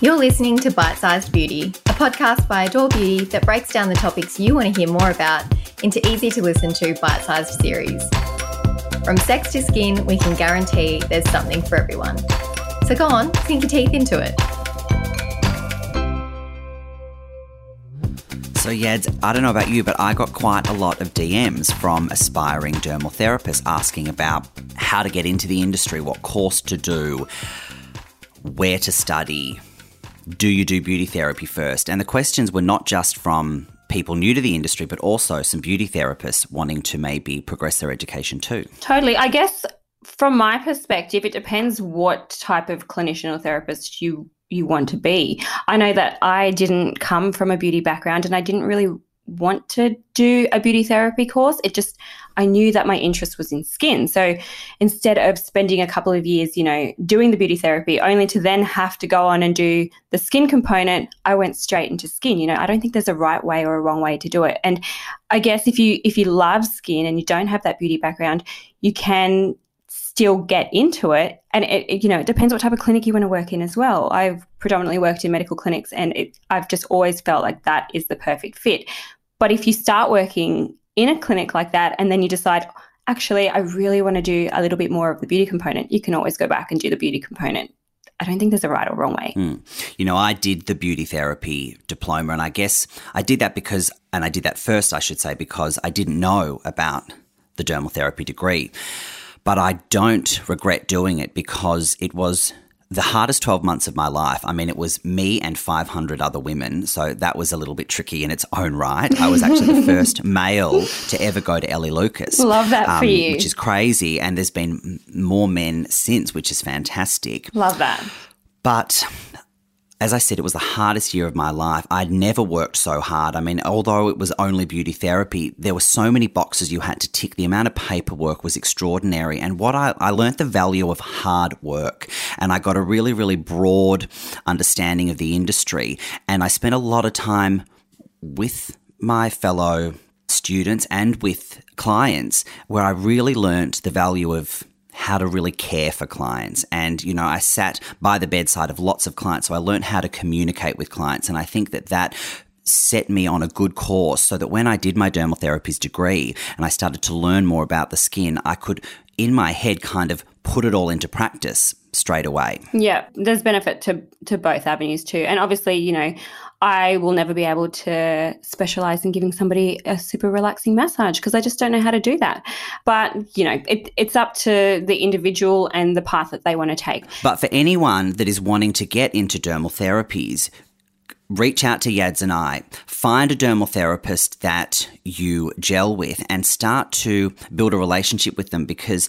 You're listening to Bite Sized Beauty, a podcast by Adore Beauty that breaks down the topics you want to hear more about into easy to listen to bite sized series. From sex to skin, we can guarantee there's something for everyone. So go on, sink your teeth into it. So, Yads, I don't know about you, but I got quite a lot of DMs from aspiring dermal therapists asking about how to get into the industry, what course to do, where to study. Do you do beauty therapy first? And the questions were not just from people new to the industry, but also some beauty therapists wanting to maybe progress their education too. Totally. I guess from my perspective, it depends what type of clinician or therapist you you want to be. I know that I didn't come from a beauty background and I didn't really want to do a beauty therapy course. It just, I knew that my interest was in skin. So instead of spending a couple of years, you know, doing the beauty therapy only to then have to go on and do the skin component, I went straight into skin. You know, I don't think there's a right way or a wrong way to do it. And I guess if you if you love skin and you don't have that beauty background, you can still get into it. And it, it, you know, it depends what type of clinic you want to work in as well. I've predominantly worked in medical clinics, and it, I've just always felt like that is the perfect fit. But if you start working in a clinic like that, and then you decide, actually, I really want to do a little bit more of the beauty component, you can always go back and do the beauty component. I don't think there's a right or wrong way. Mm. You know, I did the beauty therapy diploma, and I guess I did that because, and I did that first, I should say, because I didn't know about the dermal therapy degree but I don't regret doing it because it was the hardest 12 months of my life. I mean, it was me and 500 other women. So that was a little bit tricky in its own right. I was actually the first male to ever go to Elly Lukas. Love that um, for you. Which is crazy. And there's been more men since, which is fantastic. Love that. But as I said, it was the hardest year of my life. I'd never worked so hard. I mean, although it was only beauty therapy, there were so many boxes you had to tick. The amount of paperwork was extraordinary. And what I, I learned the value of hard work. And I got a really, really broad understanding of the industry. And I spent a lot of time with my fellow students and with clients where I really learned the value of how to really care for clients. And, you know, I sat by the bedside of lots of clients, so I learned how to communicate with clients. And I think that that set me on a good course so that when I did my dermal therapies degree and I started to learn more about the skin, I could, in my head, kind of put it all into practice straight away. Yeah, there's benefit to to both avenues too. And obviously, you know, I will never be able to specialize in giving somebody a super relaxing massage because I just don't know how to do that. But, you know, it, it's up to the individual and the path that they want to take. But for anyone that is wanting to get into dermal therapies, reach out to Yads and I, find a dermal therapist that you gel with and start to build a relationship with them because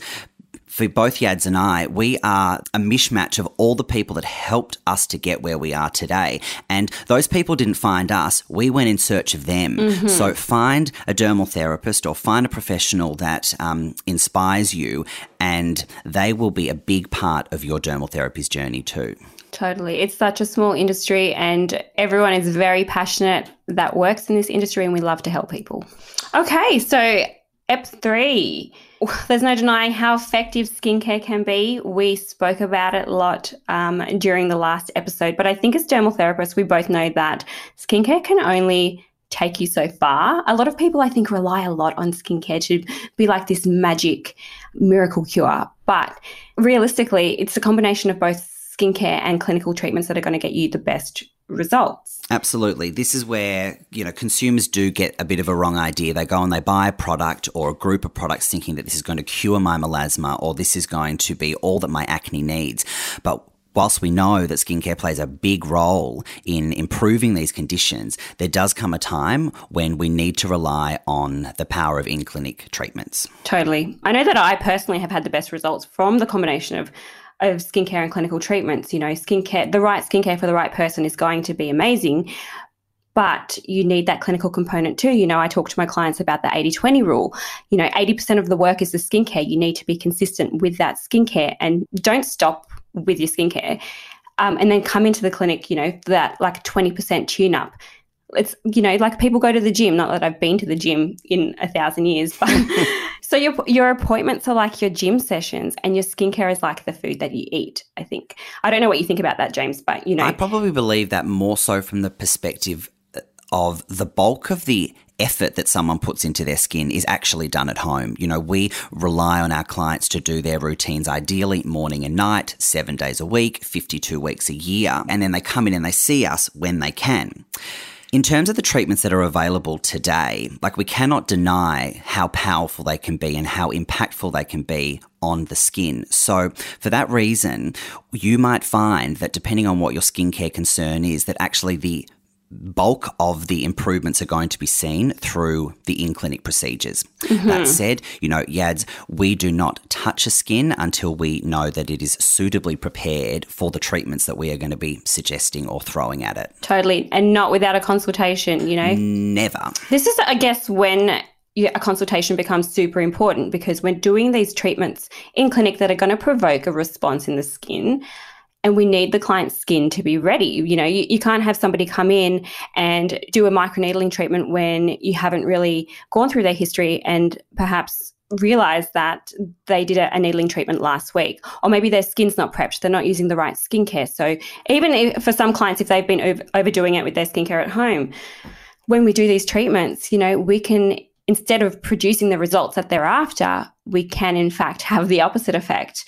for both Yads and I, we are a mishmash of all the people that helped us to get where we are today. And those people didn't find us, we went in search of them. Mm-hmm. So find a dermal therapist or find a professional that um, inspires you, and they will be a big part of your dermal therapies journey too. Totally. It's such a small industry, and everyone is very passionate that works in this industry, and we love to help people. Okay, so EP3 there's no denying how effective skincare can be. We spoke about it a lot um, during the last episode, but I think as dermal therapists, we both know that skincare can only take you so far. A lot of people, I think, rely a lot on skincare to be like this magic miracle cure. But realistically, it's a combination of both skincare and clinical treatments that are going to get you the best results. Absolutely. This is where, you know, consumers do get a bit of a wrong idea. They go and they buy a product or a group of products thinking that this is going to cure my melasma or this is going to be all that my acne needs. But whilst we know that skincare plays a big role in improving these conditions, there does come a time when we need to rely on the power of in clinic treatments. Totally. I know that I personally have had the best results from the combination of of skincare and clinical treatments. You know, skincare, the right skincare for the right person is going to be amazing, but you need that clinical component too. You know, I talk to my clients about the 80 20 rule. You know, 80% of the work is the skincare. You need to be consistent with that skincare and don't stop with your skincare. Um, and then come into the clinic, you know, that like 20% tune up. It's you know like people go to the gym not that i've been to the gym in a thousand years but so your your appointments are like your gym sessions and your skincare is like the food that you eat i think i don't know what you think about that james but you know i probably believe that more so from the perspective uh, of the bulk of the effort that someone puts into their skin is actually done at home. You know, we rely on our clients to do their routines ideally morning and night, seven days a week, 52 weeks a year, and then they come in and they see us when they can. In terms of the treatments that are available today, like we cannot deny how powerful they can be and how impactful they can be on the skin. So, for that reason, you might find that depending on what your skincare concern is, that actually the bulk of the improvements are going to be seen through the in clinic procedures. Mm-hmm. That said, you know, Yads, we do not touch a skin until we know that it is suitably prepared for the treatments that we are going to be suggesting or throwing at it. Totally. And not without a consultation, you know? Never. This is, I guess, when a consultation becomes super important because when doing these treatments in clinic that are going to provoke a response in the skin, and we need the client's skin to be ready. You know, you, you can't have somebody come in and do a microneedling treatment when you haven't really gone through their history and perhaps realize that they did a, a, needling treatment last week. Or maybe their skin's not prepped they're not using the right skincare. So even if, for some clients if they've been over, overdoing it with their skincare at home when we do these treatments you know we can instead of producing the results that they're after we can in fact have the opposite effect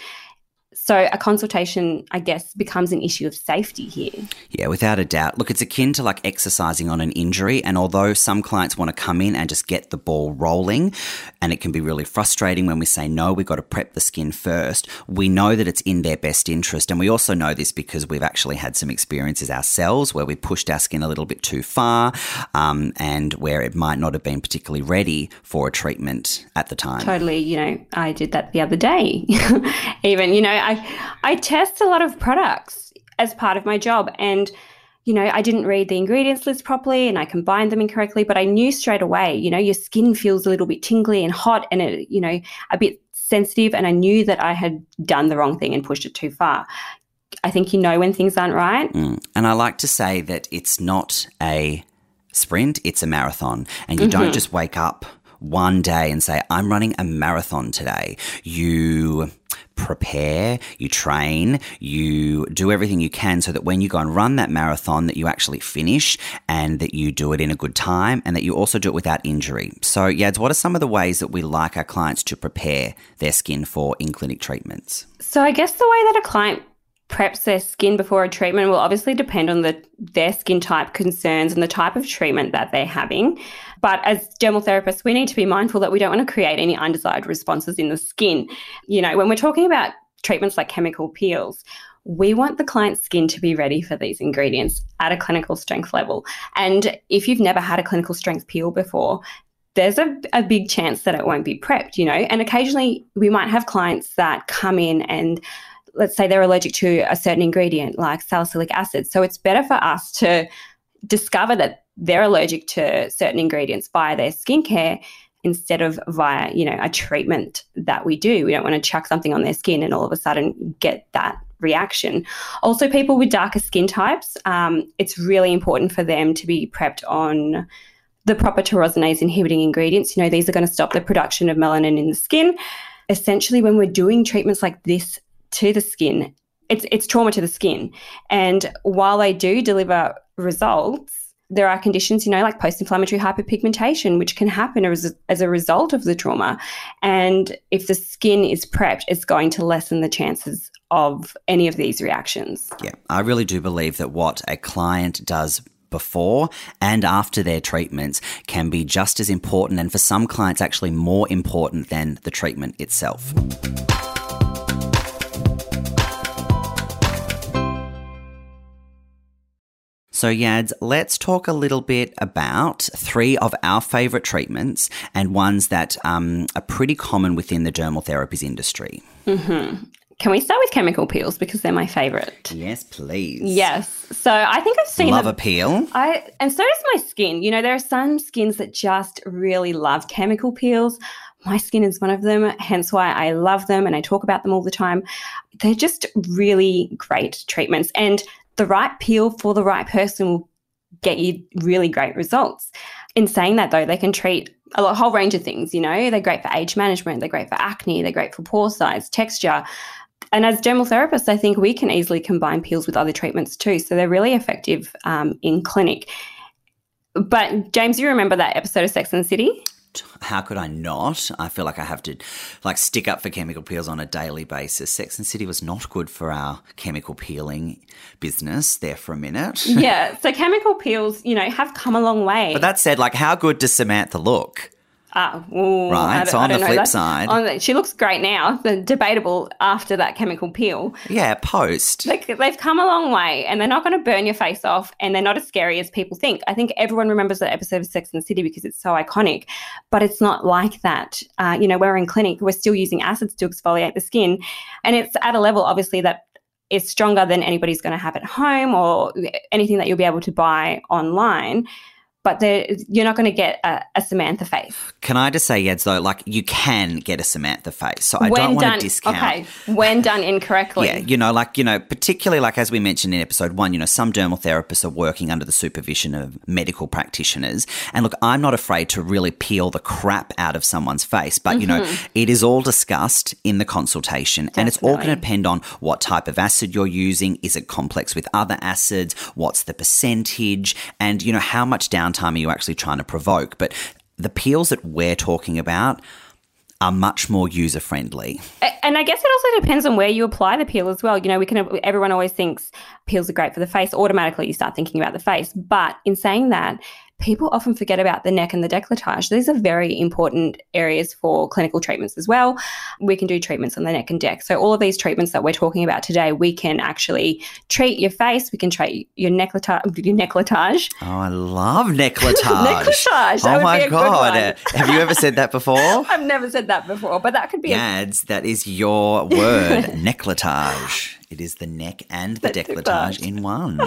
so a consultation, I guess, becomes an issue of safety here. Yeah, without a doubt. Look, it's akin to like exercising on an injury. And although some clients want to come in and just get the ball rolling, and it can be really frustrating when we say, no, we've got to prep the skin first, we know that it's in their best interest. And we also know this because we've actually had some experiences ourselves where we pushed our skin a little bit too far um, and where it might not have been particularly ready for a treatment at the time. Totally. You know, I did that the other day. Even, you know, I I test a lot of products as part of my job and you know, I didn't read the ingredients list properly and I combined them incorrectly, but I knew straight away, you know, your skin feels a little bit tingly and hot and it, you know, a bit sensitive and I knew that I had done the wrong thing and pushed it too far. I think you know when things aren't right. Mm. And I like to say that it's not a sprint, it's a marathon. And you mm-hmm. don't just wake up one day and say, I'm running a marathon today. You prepare, you train, you do everything you can so that when you go and run that marathon that you actually finish and that you do it in a good time and that you also do it without injury. So, Yads, what are some of the ways that we like our clients to prepare their skin for in-clinic treatments? So, I guess the way that a client preps their skin before a treatment will obviously depend on the their skin type concerns and the type of treatment that they're having. But as dermal therapists, we need to be mindful that we don't want to create any undesired responses in the skin. You know, when we're talking about treatments like chemical peels, we want the client's skin to be ready for these ingredients at a clinical strength level. And if you've never had a clinical strength peel before, there's a, a big chance that it won't be prepped, you know. And occasionally we might have clients that come in and let's say they're allergic to a certain ingredient like salicylic acid. So it's better for us to discover that they're allergic to certain ingredients via their skincare instead of via, you know, a treatment that we do. We don't want to chuck something on their skin and all of a sudden get that reaction. Also, people with darker skin types, um, it's really important for them to be prepped on the proper tyrosinase inhibiting ingredients. You know, these are going to stop the production of melanin in the skin. Essentially, when we're doing treatments like this to the skin. It's it's trauma to the skin. And while they do deliver results, there are conditions, you know, like post-inflammatory hyperpigmentation, which can happen as, as a result of the trauma. And if the skin is prepped, it's going to lessen the chances of any of these reactions. Yeah, I really do believe that what a client does before and after their treatments can be just as important, and for some clients, actually more important than the treatment itself. So, Yads, let's talk a little bit about three of our favorite treatments and ones that um, are pretty common within the dermal therapies industry. Mm-hmm. Can we start with chemical peels because they're my favorite? Yes, please. Yes. So I think I've seen love them, a peel. I and so does my skin. You know, there are some skins that just really love chemical peels. My skin is one of them, hence why I love them and I talk about them all the time. They're just really great treatments. And the right peel for the right person will get you really great results. In saying that, though, they can treat a whole range of things. You know, they're great for age management, they're great for acne, they're great for pore size, texture. And as dermal therapists, I think we can easily combine peels with other treatments too. So they're really effective um, in clinic. But James, you remember that episode of Sex and the City? How could I not? I feel like I have to like stick up for chemical peels on a daily basis. Sex and City was not good for our chemical peeling business there for a minute. yeah. So chemical peels, you know, have come a long way. But that said, like how good does Samantha look? Ah, ooh, right. So on the flip side, on she looks great now. The debatable after that chemical peel. Yeah, post. They, they've come a long way, and they're not going to burn your face off, and they're not as scary as people think. I think everyone remembers that episode of Sex and the City because it's so iconic, but it's not like that. Uh, you know, we're in clinic, we're still using acids to exfoliate the skin, and it's at a level, obviously, that is stronger than anybody's going to have at home or anything that you'll be able to buy online but you're not going to get a, a, Samantha face. Can I just say, Yads, though, like you can get a Samantha face. So I when don't want to discount. Okay, when done incorrectly. yeah, you know, like, you know, particularly like as we mentioned in episode one, you know, some dermal therapists are working under the supervision of medical practitioners. And look, I'm not afraid to really peel the crap out of someone's face, but, mm-hmm. you know, mm-hmm. it is all discussed in the consultation Definitely. and it's all going to depend on what type of acid you're using. Is it complex with other acids? What's the percentage? And, you know, how much down downtime are you actually trying to provoke? But the peels that we're talking about are much more user friendly. And I guess it also depends on where you apply the peel as well. You know, we can everyone always thinks peels are great for the face. Automatically you start thinking about the face. But in saying that, people often forget about the neck and the décolletage. These are very important areas for clinical treatments as well. We can do treatments on the neck and deck. So all of these treatments that we're talking about today, we can actually treat your face. We can treat your necklatage. Your. Oh, I love necklatage. necklatage. oh my god! Have you ever said that before? I've never said that before, but that could be. Ads. A- that is your word, necklatage. It is the neck and the décolletage in one.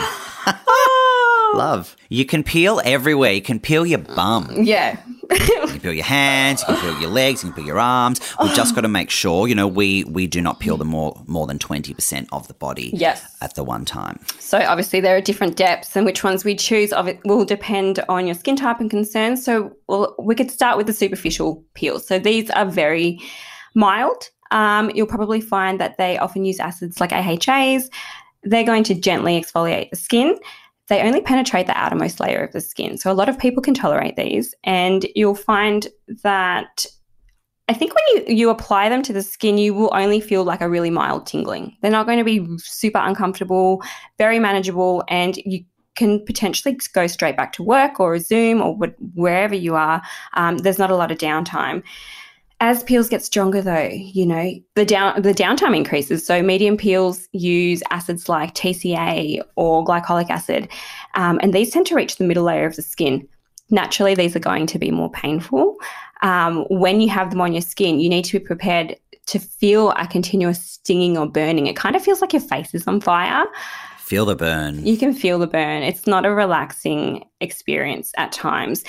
Love. You can peel everywhere. You can peel your bum. Yeah. you can peel your hands, you can peel your legs, you can peel your arms. We've just got to make sure, you know, we we do not peel the more more than twenty percent of the body yes. at the one time. So obviously there are different depths and which ones we choose of it will depend on your skin type and concerns. So well, we could start with the superficial peels. So these are very mild. Um, you'll probably find that they often use acids like AHAs. They're going to gently exfoliate the skin they only penetrate the outermost layer of the skin. So a lot of people can tolerate these, and you'll find that I think when you, you apply them to the skin, you will only feel like a really mild tingling. They're not going to be super uncomfortable, very manageable, and you can potentially go straight back to work or a Zoom or wherever you are. Um, there's not a lot of downtime. As peels get stronger, though, you know the down the downtime increases. So medium peels use acids like TCA or glycolic acid, um, and these tend to reach the middle layer of the skin. Naturally, these are going to be more painful. Um, when you have them on your skin, you need to be prepared to feel a continuous stinging or burning. It kind of feels like your face is on fire. Feel the burn. You can feel the burn. It's not a relaxing experience at times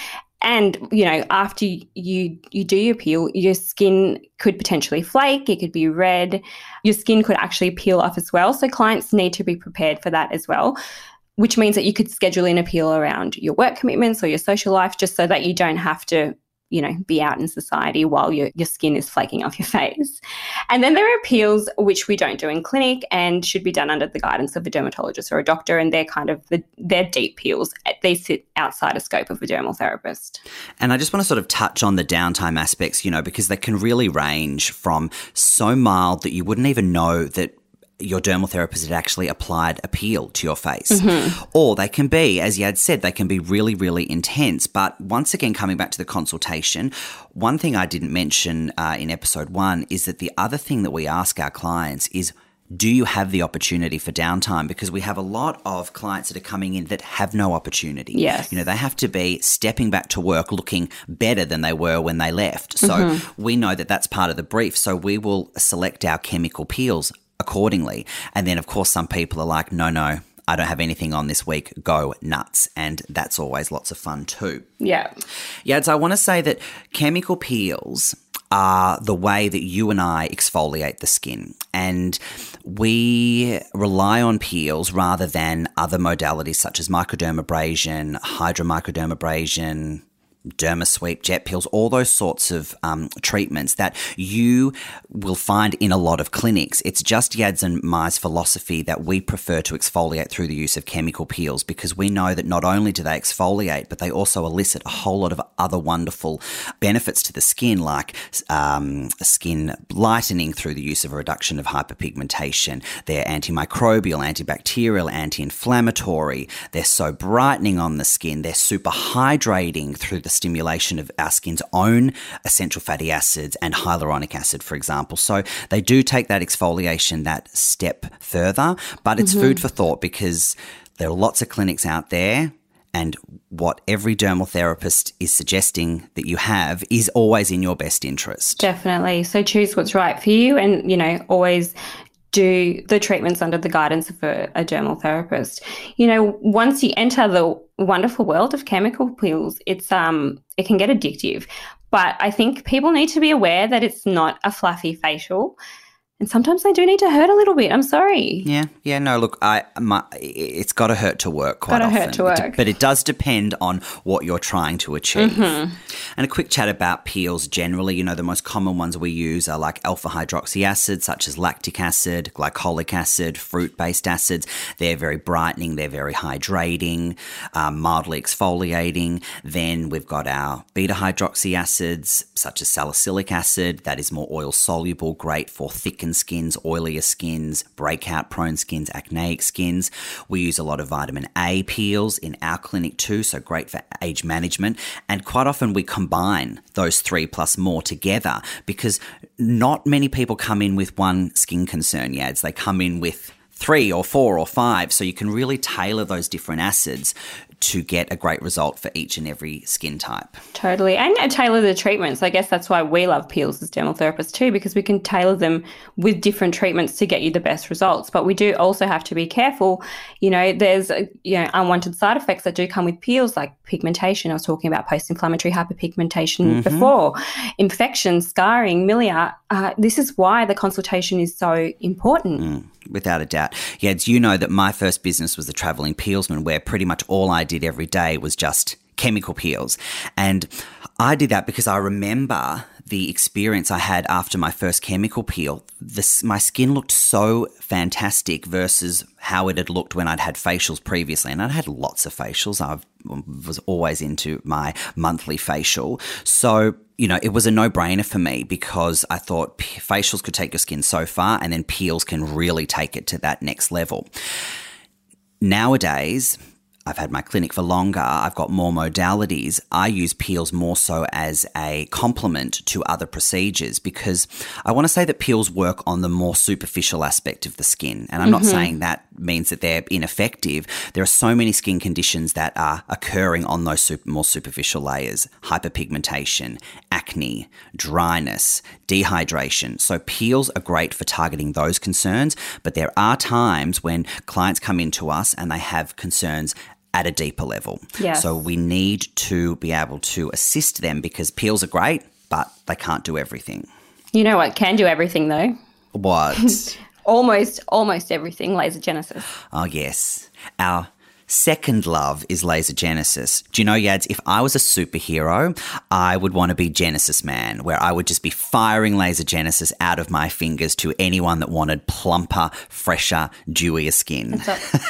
and you know after you you do your peel your skin could potentially flake it could be red. Your skin could actually peel off as well. So clients need to be prepared for that as well which means that you could schedule in a peel around your work commitments or your social life just so that you don't have to you know, be out in society while your, your skin is flaking off your face. And then there are peels which we don't do in clinic and should be done under the guidance of a dermatologist or a doctor. And they're kind of the, they're deep peels. They sit outside a scope of a dermal therapist. And I just want to sort of touch on the downtime aspects, you know, because they can really range from so mild that you wouldn't even know that your dermal therapist had actually applied a peel to your face. Mm-hmm. Or they can be, as you had said, they can be really, really intense. But once again, coming back to the consultation, one thing I didn't mention uh, in episode one is that the other thing that we ask our clients is, do you have the opportunity for downtime? Because we have a lot of clients that are coming in that have no opportunity. Yes. You know, they have to be stepping back to work looking better than they were when they left. So mm-hmm. we know that that's part of the brief. So we will select our chemical peels accordingly. And then, of course, some people are like, no, no, I don't have anything on this week, go nuts. And that's always lots of fun too. Yeah. Yeah, so I want to say that chemical peels are the way that you and I exfoliate the skin. And we rely on peels rather than other modalities such as microdermabrasion, hydromicrodermabrasion, dermasweep, jet peels, all those sorts of um, treatments that you will find in a lot of clinics. It's just Yads and Mai's philosophy that we prefer to exfoliate through the use of chemical peels because we know that not only do they exfoliate, but they also elicit a whole lot of other wonderful benefits to the skin, like um, skin lightening through the use of a reduction of hyperpigmentation. They're antimicrobial, antibacterial, anti-inflammatory. They're so brightening on the skin. They're super hydrating through the stimulation of our skin's own essential fatty acids and hyaluronic acid, for example. So they do take that exfoliation that step further, but it's mm-hmm. food for thought because there are lots of clinics out there and what every dermal therapist is suggesting that you have is always in your best interest. Definitely. So choose what's right for you and, you know, always do the treatments under the guidance of a, a, dermal therapist. You know, once you enter the wonderful world of chemical peels, it's um it can get addictive. But I think people need to be aware that it's not a fluffy facial and sometimes they do need to hurt a little bit. I'm sorry. Yeah, yeah. No, look, I my, it's got to hurt to work. Quite got to hurt to work, but it does depend on what you're trying to achieve. Mm-hmm. And a quick chat about peels generally. You know, the most common ones we use are like alpha hydroxy acids, such as lactic acid, glycolic acid, fruit-based acids. They're very brightening. They're very hydrating, um, mildly exfoliating. Then we've got our beta hydroxy acids, such as salicylic acid. That is more oil soluble, great for thick thickened skins, oilier skins, breakout prone skins, acneic skins. We use a lot of vitamin A peels in our clinic too, so great for age management. And quite often we combine those three plus more together because not many people come in with one skin concern yads. They come in with three or four or five. So you can really tailor those different acids to get a great result for each and every skin type. Totally. And tailor the treatments. I guess that's why we love peels as dermal therapists too, because we can tailor them with different treatments to get you the best results. But we do also have to be careful. You know, there's you know unwanted side effects that do come with peels, like pigmentation. I was talking about post-inflammatory hyperpigmentation mm-hmm. before, infection, scarring, milia. Uh, this is why the consultation is so important. Mm without a doubt. Yeah, you know that my first business was the traveling peelsman, where pretty much all I did every day was just chemical peels. And I did that because I remember the experience I had after my first chemical peel. This, my skin looked so fantastic versus how it had looked when I'd had facials previously. And I'd had lots of facials. I was always into my monthly facial. So you know, it was a no brainer for me because I thought facials could take your skin so far and then peels can really take it to that next level. Nowadays, I've had my clinic for longer, I've got more modalities. I use peels more so as a complement to other procedures because I want to say that peels work on the more superficial aspect of the skin. And I'm mm-hmm. not saying that means that they're ineffective. There are so many skin conditions that are occurring on those super, more superficial layers hyperpigmentation, acne, dryness, dehydration. So peels are great for targeting those concerns, but there are times when clients come into us and they have concerns at a deeper level. Yes. So we need to be able to assist them because peels are great, but they can't do everything. You know what can do everything though? What? almost almost everything laser genesis. Oh yes. Our second love is laser genesis. Do you know, Yads, if I was a superhero, I would want to be Genesis Man, where I would just be firing laser genesis out of my fingers to anyone that wanted plumper, fresher, dewier skin.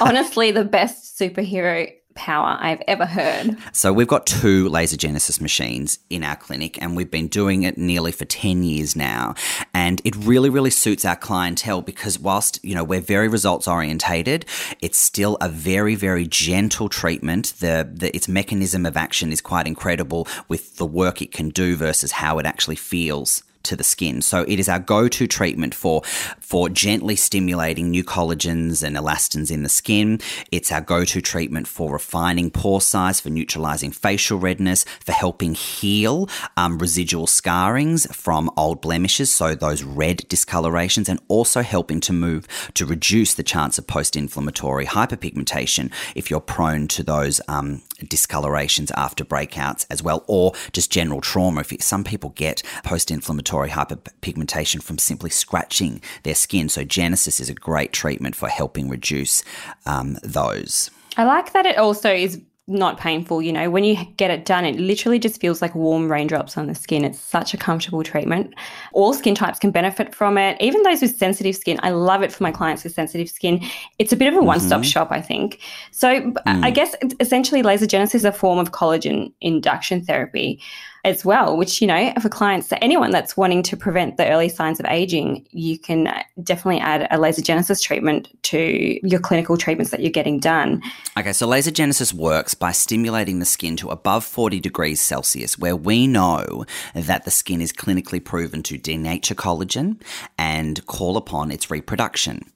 honestly the best superhero power I've ever heard. So we've got two laser genesis machines in our clinic and we've been doing it nearly for 10 years now. And it really, really suits our clientele because whilst, you know, we're very results orientated, it's still a very, very gentle treatment. The, the its mechanism of action is quite incredible with the work it can do versus how it actually feels to the skin. So it is our go-to treatment for for gently stimulating new collagens and elastins in the skin. It's our go-to treatment for refining pore size, for neutralizing facial redness, for helping heal um, residual scarrings from old blemishes, so those red discolorations, and also helping to move to reduce the chance of post-inflammatory hyperpigmentation if you're prone to those um, discolorations after breakouts as well, or just general trauma. If some people get post-inflammatory hyperpigmentation from simply scratching their skin, so Genesis is a great treatment for helping reduce um, those. I like that it also is not painful. You know, when you get it done, it literally just feels like warm raindrops on the skin. It's such a comfortable treatment. All skin types can benefit from it, even those with sensitive skin. I love it for my clients with sensitive skin. It's a bit of a one stop mm-hmm. shop, I think. So, mm. I guess essentially, laser genesis is a form of collagen induction therapy as well, which, you know, for clients, anyone that's wanting to prevent the early signs of aging, you can definitely add a laser genesis treatment to your clinical treatments that you're getting done. Okay, so laser genesis works by stimulating the skin to above 40 degrees Celsius, where we know that the skin is clinically proven to denature collagen and call upon its reproduction.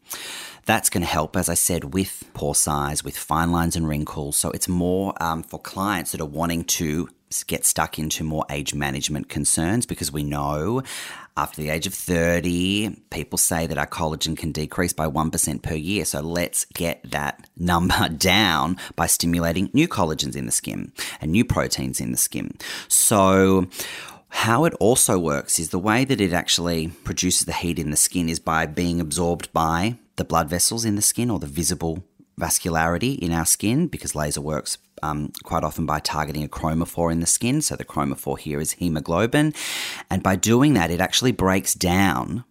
That's going to help, as I said, with pore size, with fine lines and wrinkles. So it's more um, for clients that are wanting to get stuck into more age management concerns because we know after the age of 30, people say that our collagen can decrease by 1% per year. So let's get that number down by stimulating new collagens in the skin and new proteins in the skin. So, how it also works is the way that it actually produces the heat in the skin is by being absorbed by the blood vessels in the skin or the visible vascularity in our skin because laser works um, quite often by targeting a chromophore in the skin. So the chromophore here is hemoglobin. And by doing that, it actually breaks down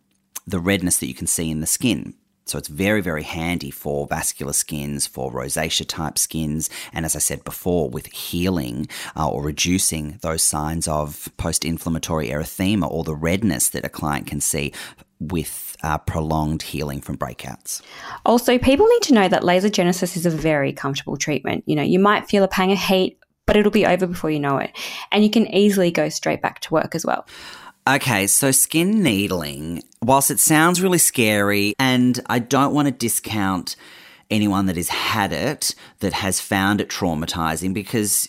the redness that you can see in the skin. So it's very, very handy for vascular skins, for rosacea type skins, and as I said before, with healing uh, or reducing those signs of post inflammatory erythema or the redness that a client can see with uh, prolonged healing from breakouts. Also, people need to know that laser genesis is a very comfortable treatment. You know, you might feel a pang of heat, but it'll be over before you know it. And you can easily go straight back to work as well. Okay, so skin needling, whilst it sounds really scary, and I don't want to discount anyone that has had it that has found it traumatizing because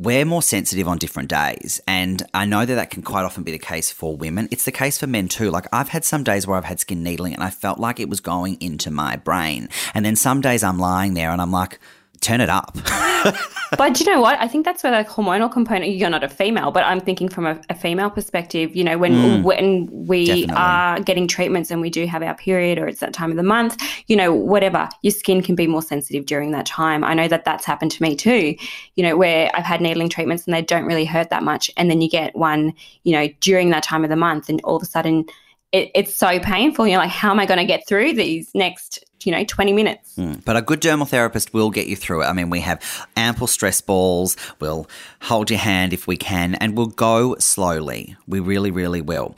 we're more sensitive on different days. And I know that that can quite often be the case for women. It's the case for men too. Like I've had some days where I've had skin needling and I felt like it was going into my brain. And then some days I'm lying there and I'm like, turn it up. but you know what? I think that's where the hormonal component. You're not a female, but I'm thinking from a, a female perspective. You know, when mm, when we definitely. are getting treatments and we do have our period, or it's that time of the month. You know, whatever your skin can be more sensitive during that time. I know that that's happened to me too. You know, where I've had needling treatments and they don't really hurt that much, and then you get one, you know, during that time of the month, and all of a sudden. It, it's so painful. You're like, how am I going to get through these next you know, 20 minutes. Mm. But a good dermal therapist will get you through it. I mean, we have ample stress balls. We'll hold your hand if we can, and we'll go slowly. We really, really will.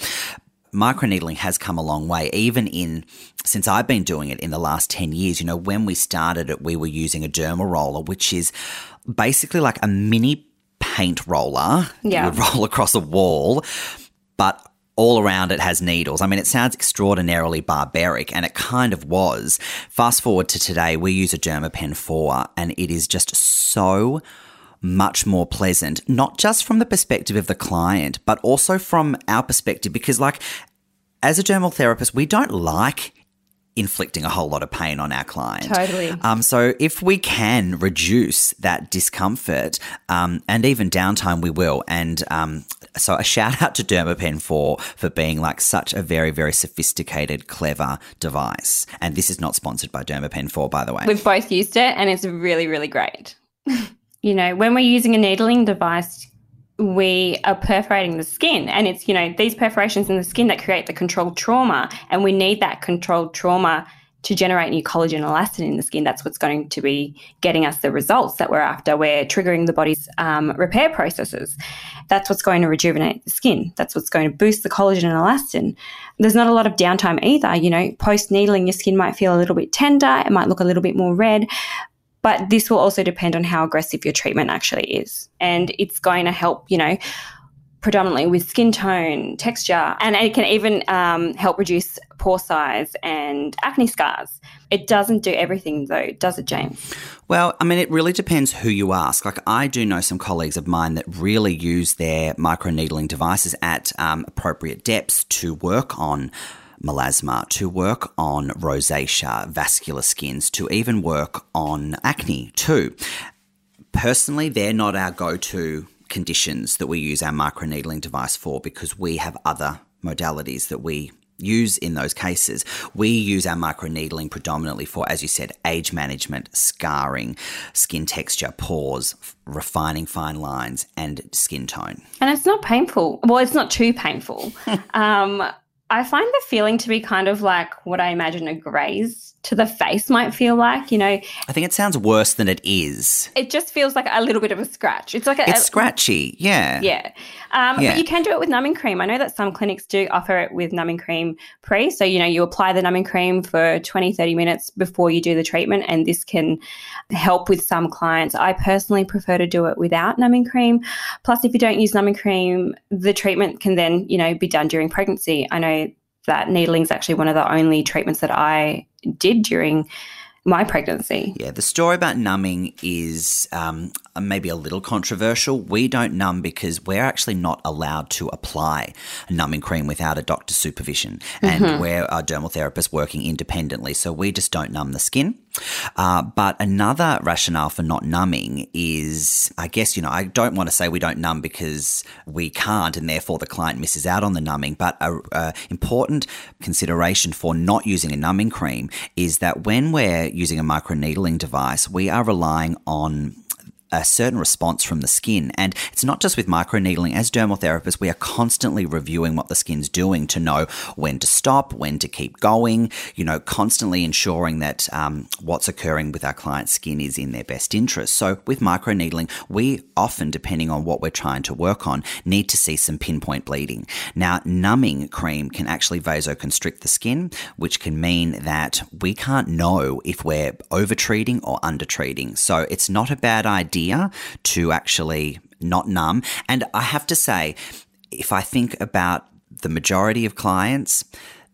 Microneedling has come a long way, even in since I've been doing it in the last 10 years. You know, when we started it, we were using a dermal roller, which is basically like a mini paint roller. Yeah. You would roll across a wall, but all around it has needles. I mean, it sounds extraordinarily barbaric, and it kind of was. Fast forward to today, we use a Dermapen 4, and it is just so much more pleasant, not just from the perspective of the client, but also from our perspective, because, like, as a dermal therapist, we don't like inflicting a whole lot of pain on our client. Totally. Um, so if we can reduce that discomfort um, and even downtime, we will. And um, so a shout out to Dermapen 4 for being like such a very, very sophisticated, clever device. And this is not sponsored by Dermapen 4, by the way. We've both used it and it's really, really great. you know, when we're using a needling device, we are perforating the skin. And it's you know these perforations in the skin that create the controlled trauma. And we need that controlled trauma to generate new collagen and elastin in the skin. That's what's going to be getting us the results that we're after. We're triggering the body's um, repair processes. That's what's going to rejuvenate the skin. That's what's going to boost the collagen and elastin. There's not a lot of downtime either. You know post needling your skin might feel a little bit tender. It might look a little bit more red but this will also depend on how aggressive your treatment actually is. And it's going to help, you know, predominantly with skin tone, texture, and it can even um, help reduce pore size and acne scars. It doesn't do everything though, does it, James? Well, I mean, it really depends who you ask. Like, I do know some colleagues of mine that really use their microneedling devices at um, appropriate depths to work on melasma, to work on rosacea, vascular skins, to even work on acne too. Personally, they're not our go to conditions that we use our microneedling device for because we have other modalities that we use in those cases. We use our microneedling predominantly for, as you said, age management, scarring, skin texture, pores, refining fine lines, and skin tone. And it's not painful. Well, it's not too painful. um, I find the feeling to be kind of like what I imagine a graze to the face might feel like. You know, I think it sounds worse than it is. It just feels like a little bit of a scratch. It's like a, it's a, scratchy, yeah, yeah. Um, yeah. But you can do it with numbing cream. I know that some clinics do offer it with numbing cream pre. So you know, you apply the numbing cream for 20, 30 minutes before you do the treatment, and this can help with some clients. I personally prefer to do it without numbing cream. Plus, if you don't use numbing cream, the treatment can then you know be done during pregnancy. I know that needling is actually one of the only treatments that I did during my pregnancy. Yeah, the story about numbing is um, maybe a little controversial. We don't numb because we're actually not allowed to apply a numbing cream without a doctor's supervision, and mm-hmm. we're a dermal therapist working independently, so we just don't numb the skin. Uh, but another rationale for not numbing is, I guess, you know, I don't want to say we don't numb because we can't and therefore the client misses out on the numbing, but a, a important consideration for not using a numbing cream is that when we're using a microneedling device, we are relying on a certain response from the skin. And it's not just with microneedling. As dermal therapists, we are constantly reviewing what the skin's doing to know when to stop, when to keep going, you know, constantly ensuring that um, what's occurring with our client's skin is in their best interest. So with microneedling, we often, depending on what we're trying to work on, need to see some pinpoint bleeding. Now, numbing cream can actually vasoconstrict the skin, which can mean that we can't know if we're over treating or under treating. So it's not a bad idea idea to actually not numb. And I have to say, if I think about the majority of clients,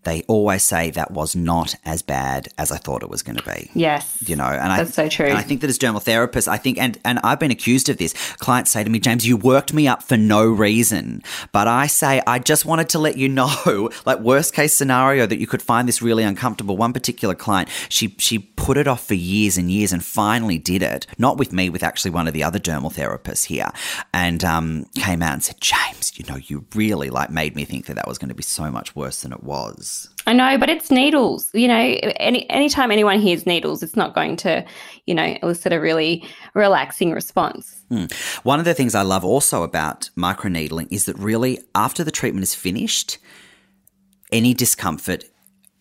they always say that was not as bad as I thought it was going to be. Yes. You know, and that's I, so true. I think that as dermal therapists, I think, and, and I've been accused of this. Clients say to me, James, you worked me up for no reason. But I say, I just wanted to let you know, like worst case scenario, that you could find this really uncomfortable. One particular client, she, she put it off for years and years and finally did it, not with me, with actually one of the other dermal therapists here, and um, came out and said, James, you know, you really like made me think that that was going to be so much worse than it was. I know, but it's needles. You know, any anytime anyone hears needles, it's not going to, you know, elicit a really relaxing response. Mm. One of the things I love also about microneedling is that really after the treatment is finished, any discomfort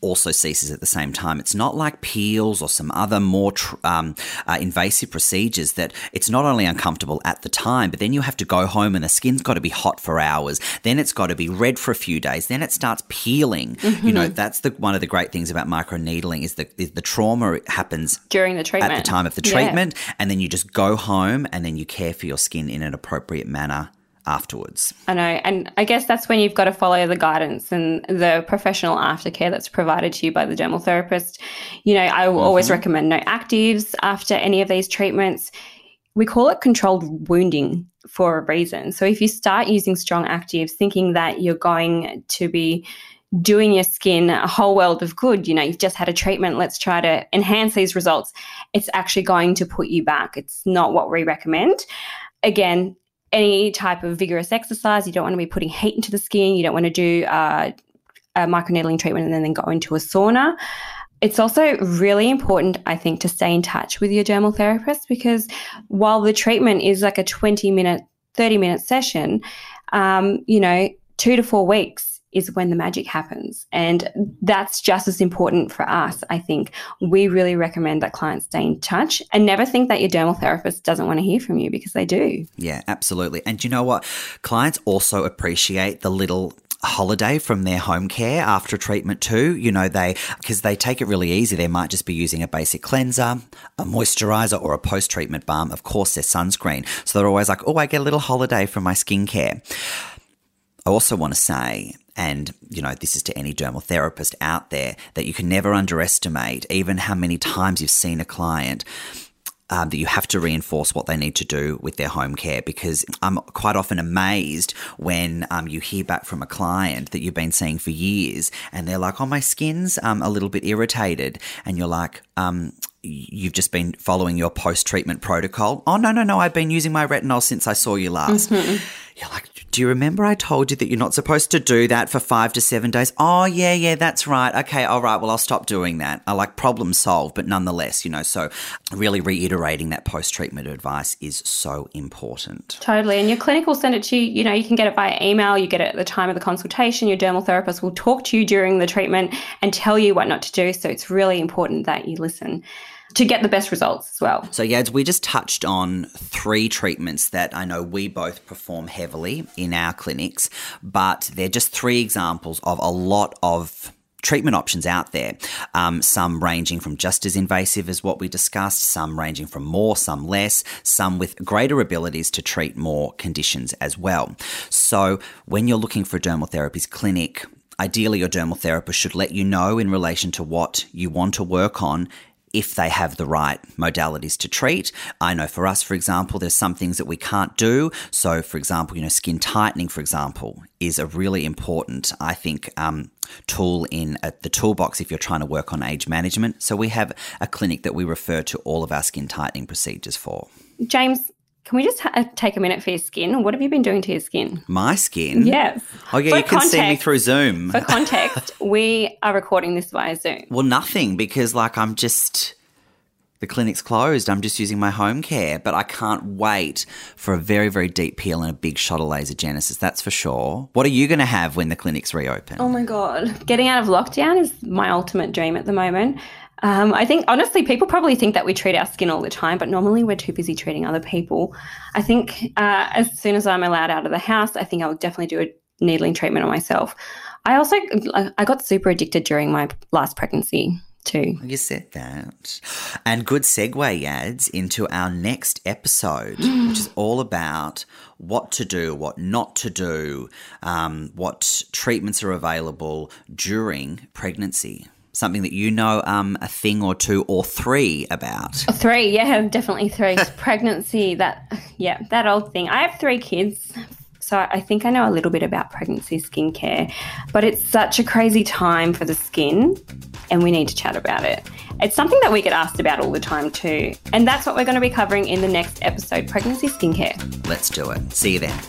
also ceases at the same time. It's not like peels or some other more tr- um, uh, invasive procedures that it's not only uncomfortable at the time, but then you have to go home and the skin's got to be hot for hours. Then it's got to be red for a few days. Then it starts peeling. Mm-hmm. You know, that's the one of the great things about microneedling is the is the trauma happens during the treatment at the time of the treatment, yeah. and then you just go home and then you care for your skin in an appropriate manner afterwards. I know. And I guess that's when you've got to follow the guidance and the professional aftercare that's provided to you by the dermal therapist. You know, I will mm-hmm. always recommend no actives after any of these treatments. We call it controlled wounding for a reason. So if you start using strong actives thinking that you're going to be doing your skin a whole world of good. You know, you've just had a treatment, let's try to enhance these results. It's actually going to put you back. It's not what we recommend. Again, any type of vigorous exercise. You don't want to be putting heat into the skin. You don't want to do uh, a microneedling treatment and then, then go into a sauna. It's also really important, I think, to stay in touch with your dermal therapist because while the treatment is like a 20 minute, 30 minute session, um, you know, two to four weeks is when the magic happens. And that's just as important for us, I think. We really recommend that clients stay in touch and never think that your dermal therapist doesn't want to hear from you because they do. Yeah, absolutely. And you know what? Clients also appreciate the little holiday from their home care after treatment too. You know, they, because they take it really easy. They might just be using a basic cleanser, a moisturizer, or a post treatment balm. Of course, their sunscreen. So they're always like, oh, I get a little holiday from my skincare. I also want to say, and you know, this is to any dermal therapist out there, that you can never underestimate even how many times you've seen a client um, that you have to reinforce what they need to do with their home care because I'm quite often amazed when um, you hear back from a client that you've been seeing for years and they're like, oh, my skin's um, a little bit irritated. And you're like, um, you've just been following your post treatment protocol. Oh, no, no, no. I've been using my retinol since I saw you last. Mm-hmm. You're like, do you remember I told you that you're not supposed to do that for five to seven days? Oh, yeah, yeah, that's right. Okay, all right. Well, I'll stop doing that. I like problem solved, but nonetheless, you know, so really reiterating that post treatment advice is so important. Totally. And your clinic will send it to you. You know, you can get it via email, you get it at the time of the consultation. Your dermal therapist will talk to you during the treatment and tell you what not to do. So it's really important that you listen to get the best results as well. So, Yads, we just touched on three treatments that I know we both perform heavily in our clinics, but they're just three examples of a lot of treatment options out there. Um, some ranging from just as invasive as what we discussed, some ranging from more, some less, some with greater abilities to treat more conditions as well. So, when you're looking for a dermal therapies clinic, Ideally, your dermal therapist should let you know in relation to what you want to work on if they have the right modalities to treat. I know for us, for example, there's some things that we can't do. So, for example, you know, skin tightening, for example, is a really important, I think, um, tool in uh, the toolbox if you're trying to work on age management. So, we have a clinic that we refer to all of our skin tightening procedures for. James, can we just ha- uh, take a minute for your skin? What have you been doing to your skin? My skin? Yes. Oh, yeah, for you can context, see me through Zoom. For context, we are recording this via Zoom. Well, nothing because, like, I'm just. The clinic's closed. I'm just using my home care, but I can't wait for a very, very deep peel and a big shot of laser genesis. That's for sure. What are you going to have when the clinics reopen? Oh my God. Getting out of lockdown is my ultimate dream at the moment. Um, I think honestly, people probably think that we treat our skin all the time, but normally we're too busy treating other people. I think uh, as soon as I'm allowed out of the house, I think I'll definitely do a needling treatment on myself. I also I got super addicted during my last pregnancy too. You said that. And good segue Yads into our next episode, which is all about what to do, what not to do, um, what treatments are available during pregnancy something that you know um, a thing or two or three about? Three, yeah, definitely three. pregnancy, that, yeah, that old thing. I have three kids. So I think I know a little bit about pregnancy skincare, but it's such a crazy time for the skin and we need to chat about it. It's something that we get asked about all the time too. And that's what we're going to be covering in the next episode, pregnancy skincare. Let's do it. See you then.